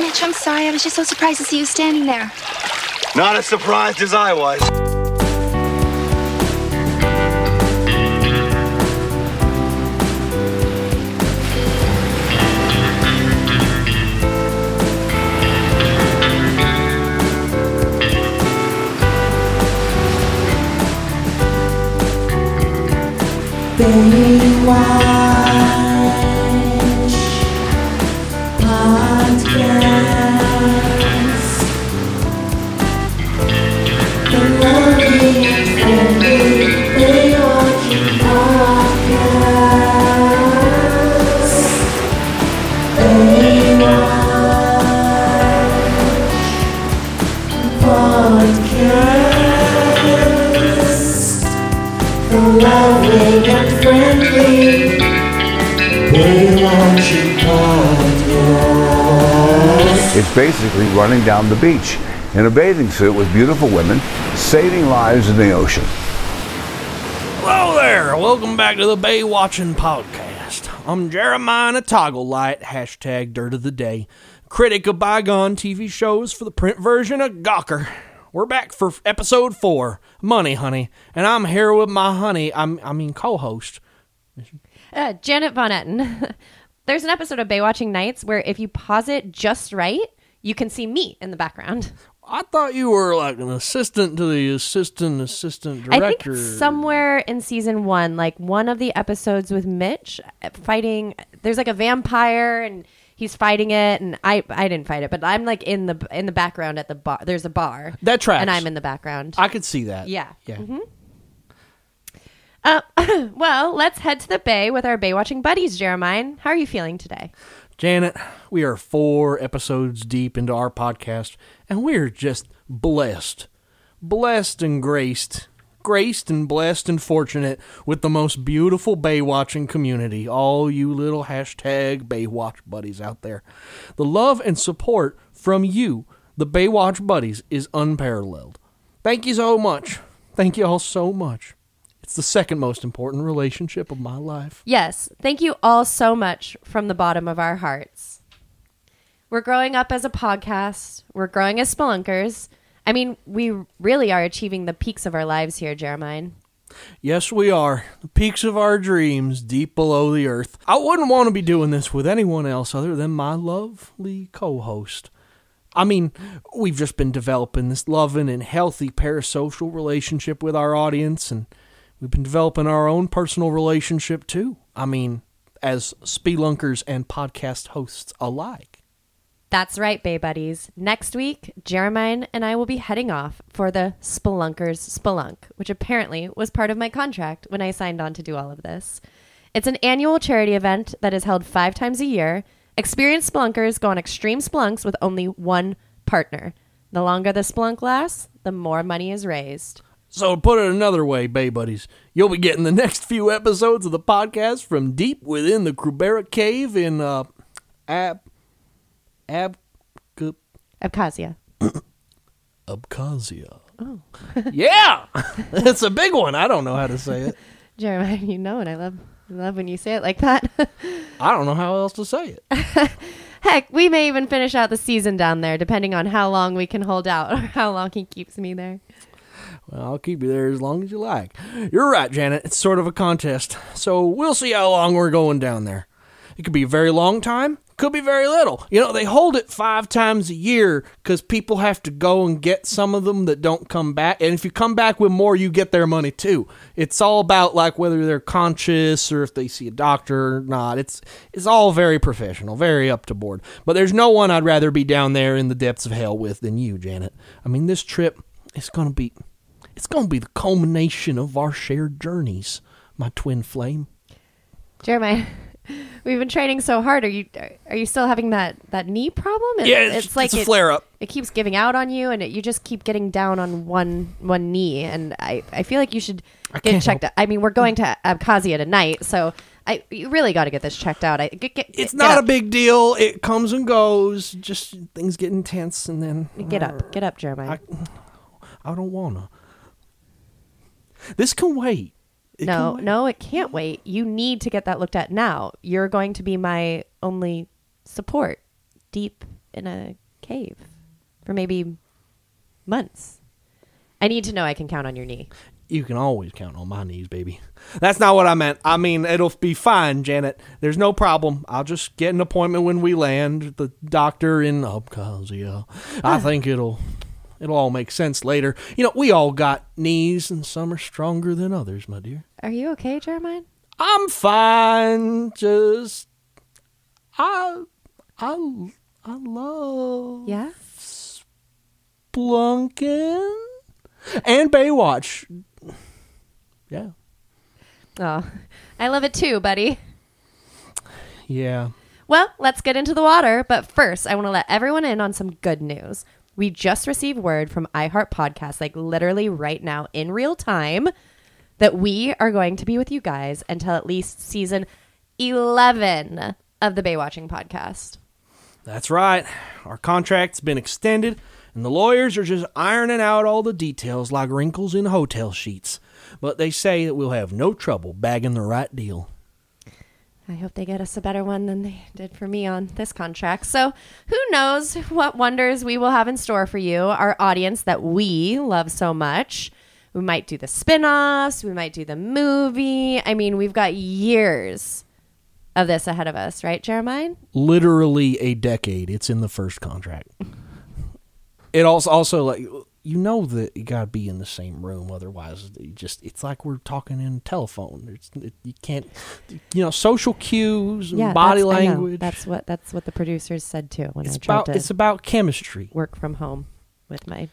Mitch, I'm sorry. I was just so surprised to see you standing there. Not as surprised as I was. It's basically running down the beach in a bathing suit with beautiful women, saving lives in the ocean. Hello there. Welcome back to the Bay Watching Podcast. I'm Jeremiah Toggle Light, hashtag Dirt of the Day, critic of bygone TV shows for the print version of Gawker. We're back for episode four, Money Honey, and I'm here with my honey, I'm, I mean co-host. Uh, Janet Von Etten. There's an episode of Baywatching Nights where if you pause it just right, you can see me in the background. I thought you were like an assistant to the assistant assistant director. I think somewhere in season one, like one of the episodes with Mitch uh, fighting, there's like a vampire and he's fighting it, and I I didn't fight it, but I'm like in the in the background at the bar. There's a bar That tracks. and I'm in the background. I could see that. Yeah. Yeah. Uh, well, let's head to the bay with our bay watching buddies, Jeremiah. How are you feeling today? Janet, we are four episodes deep into our podcast, and we're just blessed. Blessed and graced. Graced and blessed and fortunate with the most beautiful Baywatching community. All you little hashtag Baywatch buddies out there. The love and support from you, the Baywatch buddies, is unparalleled. Thank you so much. Thank you all so much. It's the second most important relationship of my life. Yes, thank you all so much from the bottom of our hearts. We're growing up as a podcast. We're growing as spelunkers. I mean, we really are achieving the peaks of our lives here, Jeremiah. Yes, we are. The peaks of our dreams deep below the earth. I wouldn't want to be doing this with anyone else other than my lovely co host. I mean, we've just been developing this loving and healthy parasocial relationship with our audience, and we've been developing our own personal relationship too. I mean, as spelunkers and podcast hosts alike. That's right, Bay Buddies. Next week, Jeremiah and I will be heading off for the Spelunkers Spelunk, which apparently was part of my contract when I signed on to do all of this. It's an annual charity event that is held five times a year. Experienced spelunkers go on extreme spelunks with only one partner. The longer the spelunk lasts, the more money is raised. So, to put it another way, Bay Buddies, you'll be getting the next few episodes of the podcast from deep within the Krubera Cave in uh, Ab. Ab. Abkhazia. Abkhazia. Oh. yeah! It's a big one. I don't know how to say it. Jeremiah, you know it. I love, love when you say it like that. I don't know how else to say it. Heck, we may even finish out the season down there, depending on how long we can hold out or how long he keeps me there. I'll keep you there as long as you like. You're right, Janet. It's sort of a contest. So we'll see how long we're going down there. It could be a very long time, could be very little. You know, they hold it five times a year because people have to go and get some of them that don't come back. And if you come back with more, you get their money too. It's all about like whether they're conscious or if they see a doctor or not. It's it's all very professional, very up to board. But there's no one I'd rather be down there in the depths of hell with than you, Janet. I mean, this trip is to be it's going to be the culmination of our shared journeys, my twin flame. Jeremiah, we've been training so hard. Are you are you still having that that knee problem? It- Yeah, it's- it's a it- flare-up. It keeps giving out on you, and it, you just keep getting down on one one knee. And I I feel like you should get can't checked. out. I mean, we're going to Abkhazia tonight, so I you really got to get this checked out. I get, get, It's get not up. a big deal. It comes and goes. Just things get intense, and then Get up, get up, Jeremiah. I don't wanna. This can wait. It no, can wait. no, it can't wait. You need to get that looked at now. You're going to be my only support deep in a cave for maybe months. I need to know I can count on your knee. You can always count on my knees, baby. That's not what I meant. I mean, it'll be fine, Janet. There's no problem. I'll just get an appointment when we land. The doctor in Abkhazia. I think it'll it'll all make sense later. You know, we all got knees, and some are stronger than others, my dear. Are you okay, Jeremiah? I'm fine. Just I I I love Yeah. Blunkin and Baywatch. Yeah. Oh, I love it too, buddy. Yeah. Well, let's get into the water. But first, I want to let everyone in on some good news. We just received word from iHeart Podcast, like literally right now in real time, that we are going to be with you guys until at least season 11 of the Baywatching podcast. That's right. Our contract's been extended, and the lawyers are just ironing out all the details like wrinkles in hotel sheets. But they say that we'll have no trouble bagging the right deal. I hope they get us a better one than they did for me on this contract. So, who knows what wonders we will have in store for you, our audience that we love so much. We might do the spin offs, we might do the movie. I mean, we've got years of this ahead of us, right, Jeremiah? Literally a decade. It's in the first contract. It also also like you know that you got to be in the same room, otherwise you just it's like we're talking in telephone. It's, it, you can't, you know, social cues, and body that's- language. That's what that's what the producers said too when it's I tried about to it's about chemistry. work from home with my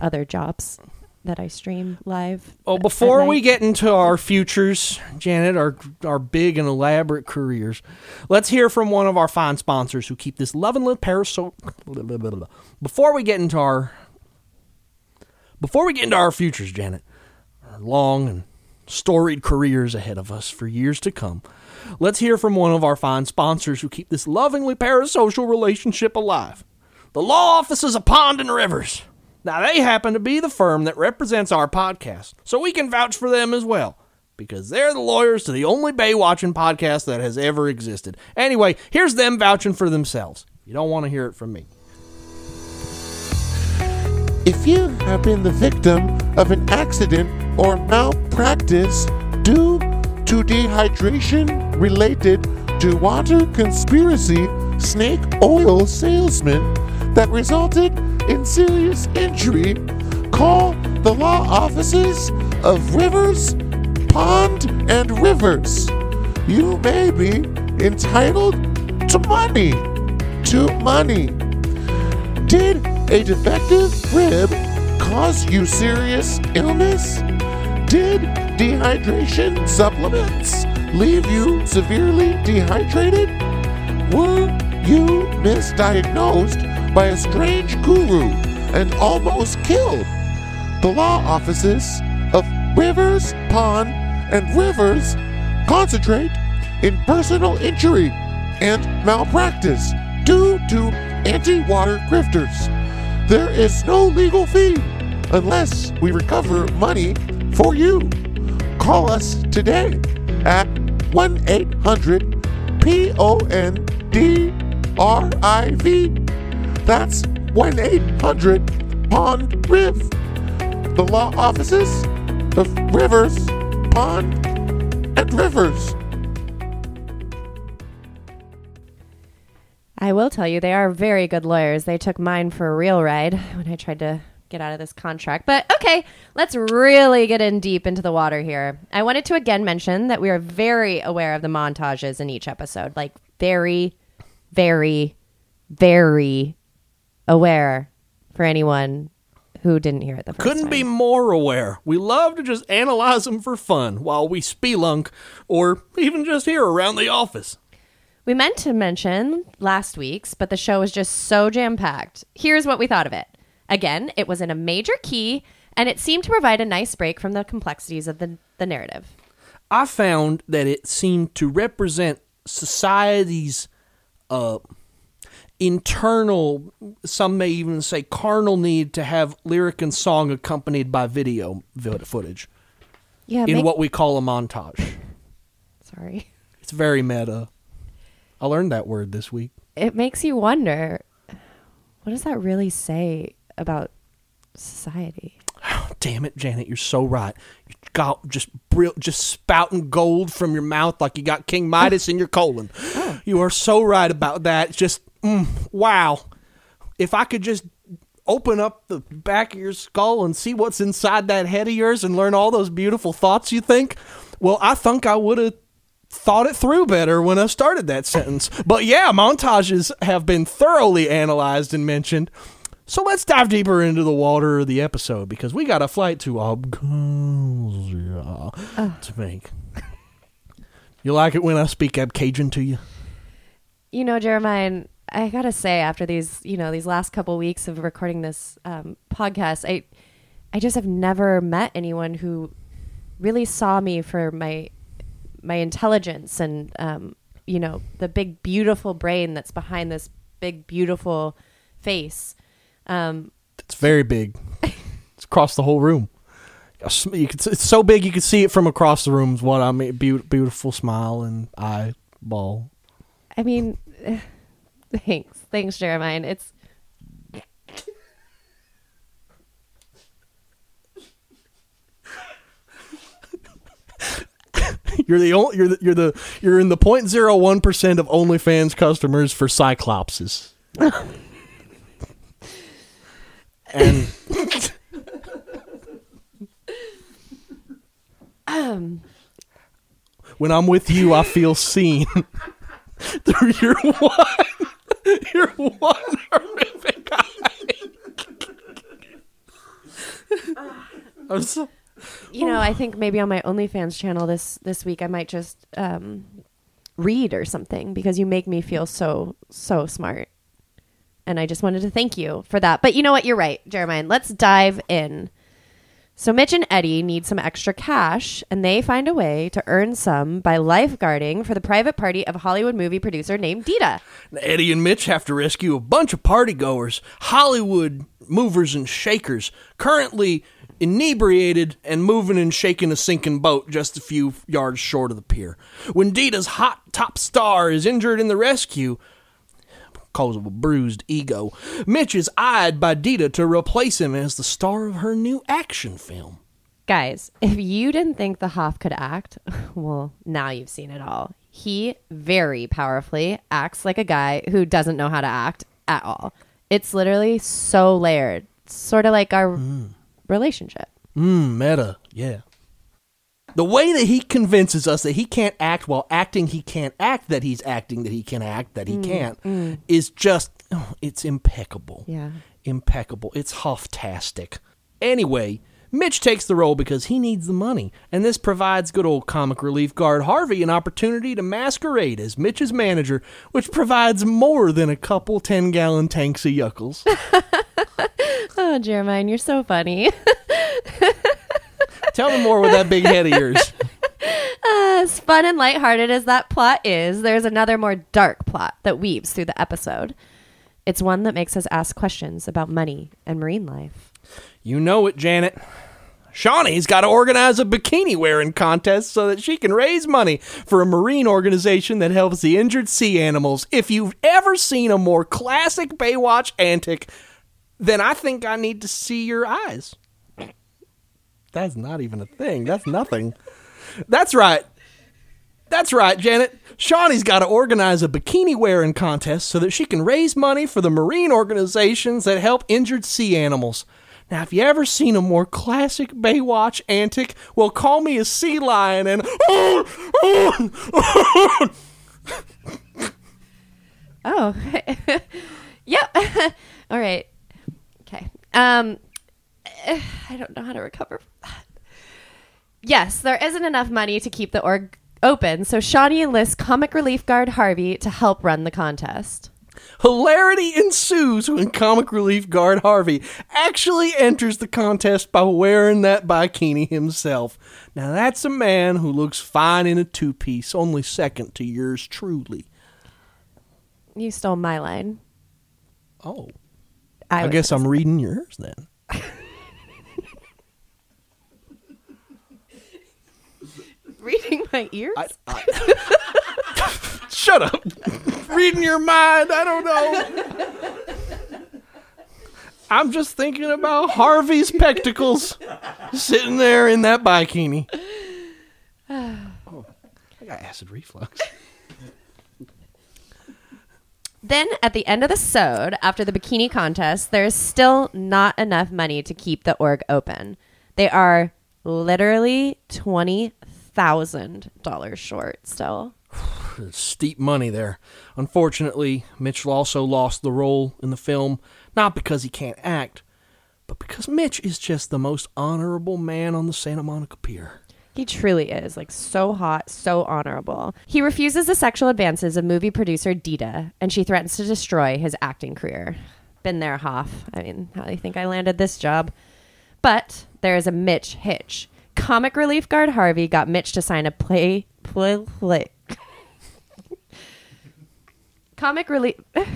other jobs that I stream live. Oh, before we get into our futures, Janet, our our big and elaborate careers, let's hear from one of our fine sponsors who keep this lovely parasol. Before we get into our before we get into our futures, Janet, our long and storied careers ahead of us for years to come. Let's hear from one of our fine sponsors who keep this lovingly parasocial relationship alive. The law offices of Pond and Rivers. Now, they happen to be the firm that represents our podcast, so we can vouch for them as well, because they're the lawyers to the only Bay watching podcast that has ever existed. Anyway, here's them vouching for themselves. You don't want to hear it from me. If you have been the victim of an accident or malpractice due to dehydration related to water conspiracy snake oil salesman that resulted in serious injury, call the law offices of Rivers, Pond, and Rivers. You may be entitled to money. To money. Did a defective rib cause you serious illness? Did dehydration supplements leave you severely dehydrated? Were you misdiagnosed by a strange guru and almost killed? The law offices of Rivers, Pond, and Rivers concentrate in personal injury and malpractice due to anti water grifters. There is no legal fee unless we recover money for you. Call us today at 1 800 P O N D R I V. That's 1 800 Pond Riv. The law offices of Rivers, Pond, and Rivers. I will tell you, they are very good lawyers. They took mine for a real ride when I tried to get out of this contract. But okay, let's really get in deep into the water here. I wanted to again mention that we are very aware of the montages in each episode. Like, very, very, very aware for anyone who didn't hear it the first Couldn't time. be more aware. We love to just analyze them for fun while we spelunk or even just here around the office. We meant to mention last week's, but the show was just so jam packed. Here's what we thought of it. Again, it was in a major key, and it seemed to provide a nice break from the complexities of the, the narrative. I found that it seemed to represent society's uh, internal, some may even say carnal need to have lyric and song accompanied by video vi- footage Yeah, in make- what we call a montage. sorry. It's very meta. I learned that word this week. It makes you wonder what does that really say about society? Damn it, Janet, you're so right. You got just brill, just spouting gold from your mouth like you got King Midas in your colon. You are so right about that. Just mm, wow. If I could just open up the back of your skull and see what's inside that head of yours and learn all those beautiful thoughts you think, well, I think I would have thought it through better when I started that sentence. But yeah, montages have been thoroughly analyzed and mentioned. So let's dive deeper into the water of the episode because we got a flight to Abkhazia to make. You like it when I speak Abkhajian to you? You know, Jeremiah, I gotta say, after these, you know, these last couple weeks of recording this um, podcast, I, I just have never met anyone who really saw me for my, my intelligence and, um, you know, the big beautiful brain that's behind this big beautiful face. Um, It's very big. it's across the whole room. You could, it's so big you can see it from across the room. Is what I mean. Beau- Beautiful smile and eyeball. I mean, thanks, thanks, Jeremiah. It's You're the only. You're the. You're the. You're in the 0.01 percent of OnlyFans customers for Cyclopses. and um. when I'm with you, I feel seen. Through your one, your one horrific eye. I'm so, you know, I think maybe on my OnlyFans channel this this week I might just um, read or something because you make me feel so so smart, and I just wanted to thank you for that. But you know what? You're right, Jeremiah. Let's dive in. So Mitch and Eddie need some extra cash, and they find a way to earn some by lifeguarding for the private party of a Hollywood movie producer named Dita. Eddie and Mitch have to rescue a bunch of partygoers, Hollywood movers and shakers, currently inebriated and moving and shaking a sinking boat just a few yards short of the pier. When Dita's hot top star is injured in the rescue, because of a bruised ego, Mitch is eyed by Dita to replace him as the star of her new action film. Guys, if you didn't think the Hoff could act, well, now you've seen it all. He very powerfully acts like a guy who doesn't know how to act at all. It's literally so layered, sort of like our hmm. Relationship. Mmm, meta, yeah. The way that he convinces us that he can't act while acting he can't act, that he's acting that he can act that he hmm, can't, hmm. is just, oh, it's impeccable. Yeah. Impeccable. It's Hoff-tastic. Anyway, Mitch takes the role because he needs the money, and this provides good old comic relief guard Harvey an opportunity to masquerade as Mitch's manager, which provides more than a couple 10 gallon tanks of yuckles. Oh, Jeremiah, you're so funny. Tell me more with that big head of yours. Uh, as fun and lighthearted as that plot is, there's another more dark plot that weaves through the episode. It's one that makes us ask questions about money and marine life. You know it, Janet. Shawnee's got to organize a bikini wearing contest so that she can raise money for a marine organization that helps the injured sea animals. If you've ever seen a more classic Baywatch antic, then I think I need to see your eyes. That's not even a thing. That's nothing. That's right. That's right, Janet. Shawnee's got to organize a bikini wearing contest so that she can raise money for the marine organizations that help injured sea animals. Now, if you ever seen a more classic Baywatch antic, well, call me a sea lion and. Oh, yep. All right. Um, I don't know how to recover from that. Yes, there isn't enough money to keep the org open, so Shawnee enlists comic relief guard Harvey to help run the contest. Hilarity ensues when comic relief guard Harvey actually enters the contest by wearing that bikini himself. Now, that's a man who looks fine in a two piece, only second to yours truly. You stole my line. Oh. I, was guess I'm reading yours then. reading my ears. Shut up. reading your mind. I don't know. I'm just thinking about Harvey's spectacles sitting there in that bikini. Oh, I got acid reflux. Then at the end of the sode, after the bikini contest, there's still not enough money to keep the org open. They are literally twenty thousand dollars short still. steep money there. Unfortunately, Mitchell also lost the role in the film, not because he can't act, but because Mitch is just the most honorable man on the Santa Monica Pier. He truly is like so hot, so honorable. He refuses the sexual advances of movie producer Dita, and she threatens to destroy his acting career. Been there, Hoff. I mean, how do you think I landed this job? But there is a Mitch hitch. Comic relief guard Harvey got Mitch to sign a play play play. Comic relief.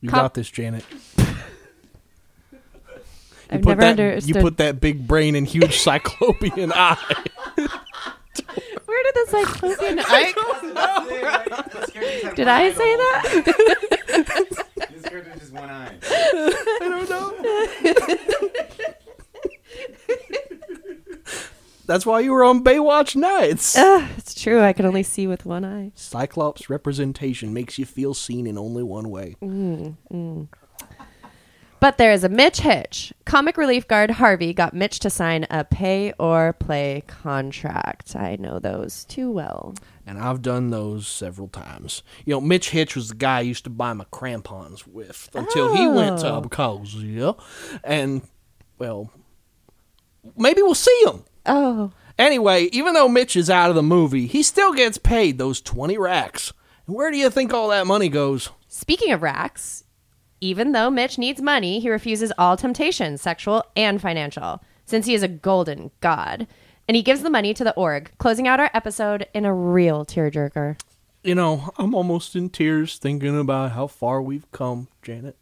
You Com- got this, Janet. You I've put never that, understood. You put that big brain and huge cyclopean eye. Where did the cyclopean eye come from? Did I say that? This character just one eye. I don't know. That's why you were on Baywatch Nights. Ugh, it's true. I can only see with one eye. Cyclops representation makes you feel seen in only one way. Mm, mm. But there is a Mitch hitch. Comic relief guard Harvey got Mitch to sign a pay or play contract. I know those too well. And I've done those several times. You know, Mitch Hitch was the guy I used to buy my crampons with until he went to Oh. Albuquerque. And, well, maybe we'll see him. Oh, Anyway, even though Mitch is out of the movie, he still gets paid those 20 racks. And where do you think all that money goes? speaking of racks, even though Mitch needs money, he refuses all temptation, sexual and financial, since he is a golden god. And he gives the money to the org, closing out our episode in a real tearjerker. You know, I'm almost in tears thinking about how far we've come, Janet.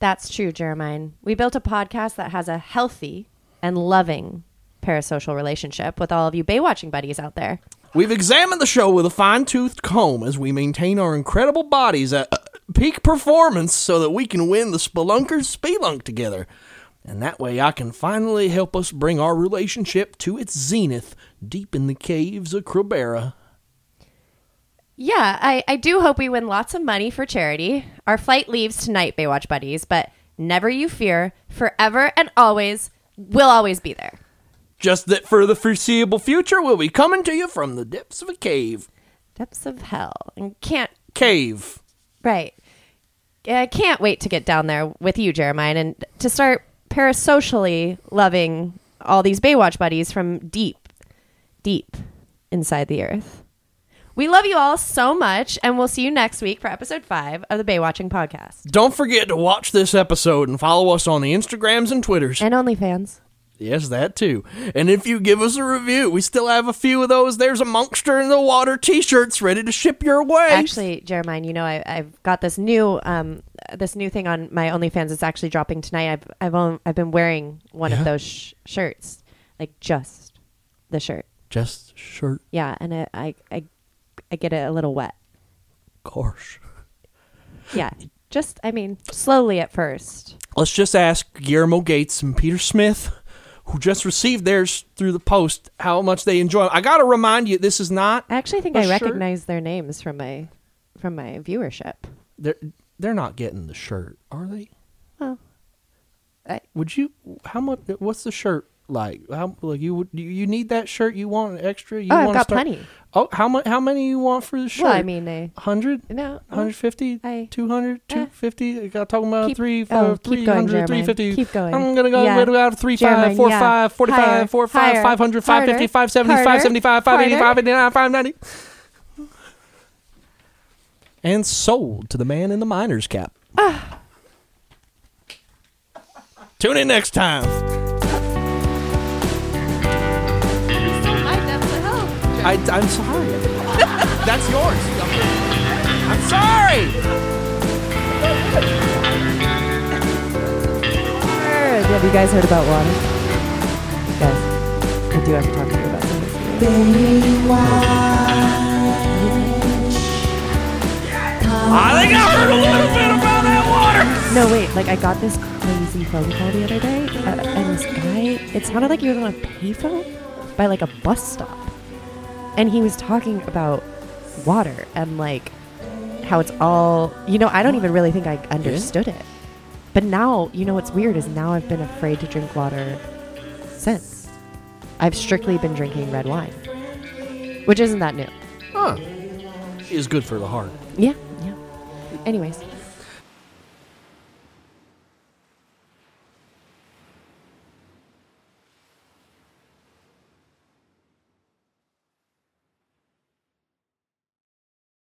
That's true, Jeremiah. We built a podcast that has a healthy and loving parasocial relationship with all of you Baywatching buddies out there. We've examined the show with a fine toothed comb as we maintain our incredible bodies at peak performance so that we can win the Spelunkers Spelunk together. And that way I can finally help us bring our relationship to its zenith deep in the caves of Krubera. Yeah, I, I do hope we win lots of money for charity. Our flight leaves tonight, Baywatch buddies, but never you fear, forever and always, we'll always be there. Just that for the foreseeable future, we'll be coming to you from the depths of a cave. Depths of hell. And can't, Cave. right. I can't wait to get down there with you, Jeremiah, and to start parasocially loving all these Baywatch buddies from deep, deep inside the earth. We love you all so much, and we'll see you next week for episode five of the Baywatching podcast. Don't forget to watch this episode and follow us on the Instagrams and Twitters. And OnlyFans. Yes, that too. And if you give us a review, we still have a few of those. There's a Monkster in the Water t-shirts ready to ship your way. Actually, Jeremiah, you know, I, I've got this new um, this new thing on my OnlyFans. It's actually dropping tonight. I've I've on, I've been wearing one Yeah? of those sh- shirts, like just the shirt. just shirt, Yeah, and it, I I I get it a little wet. gosh. Yeah, just I mean, slowly at first. Let's just ask Guillermo Gates and Peter Smith, who just received theirs through the post, how much they enjoy. I got to remind you, this is not. I actually think I shirt? recognize their names from my from my viewership. They're they're not getting the shirt, are they? Well, I, Would you? How much? What's the shirt like? How like you would? You, need that shirt? You want an extra? You Oh, I've got start- plenty. Oh, how much? How many you want for the shirt? well, I mean, I, 100? no, 150, I- 200, Eh. 250. I got talking about Keep- three, oh, five, keep 300, going, Jeremiah. 350. Keep going. I'm going to go Yeah. yeah. out of 3, Jeremiah, 5, 4, yeah. 5, 45, Higher, 4, 5, higher, 500, 550, harder, 570, harder, 575, 585, harder. 589, 590. And sold to the man in the miner's cap. Tune in next time. I, I'm sorry. That's yours. I'm sorry. Have you guys heard about water? You guys, I do have to talk to you about something. I think I heard a little bit about that water. No, wait. Like I got this crazy phone call the other day, uh, and this guy. It sounded like he was on a payphone by like a bus stop, and he was talking about water and like how it's all. You know, I don't even really think I understood it. But now, you know what's weird is now I've been afraid to drink water since. I've strictly been drinking red wine, which isn't that new. Huh. Is good for the heart. Yeah, yeah. Anyways,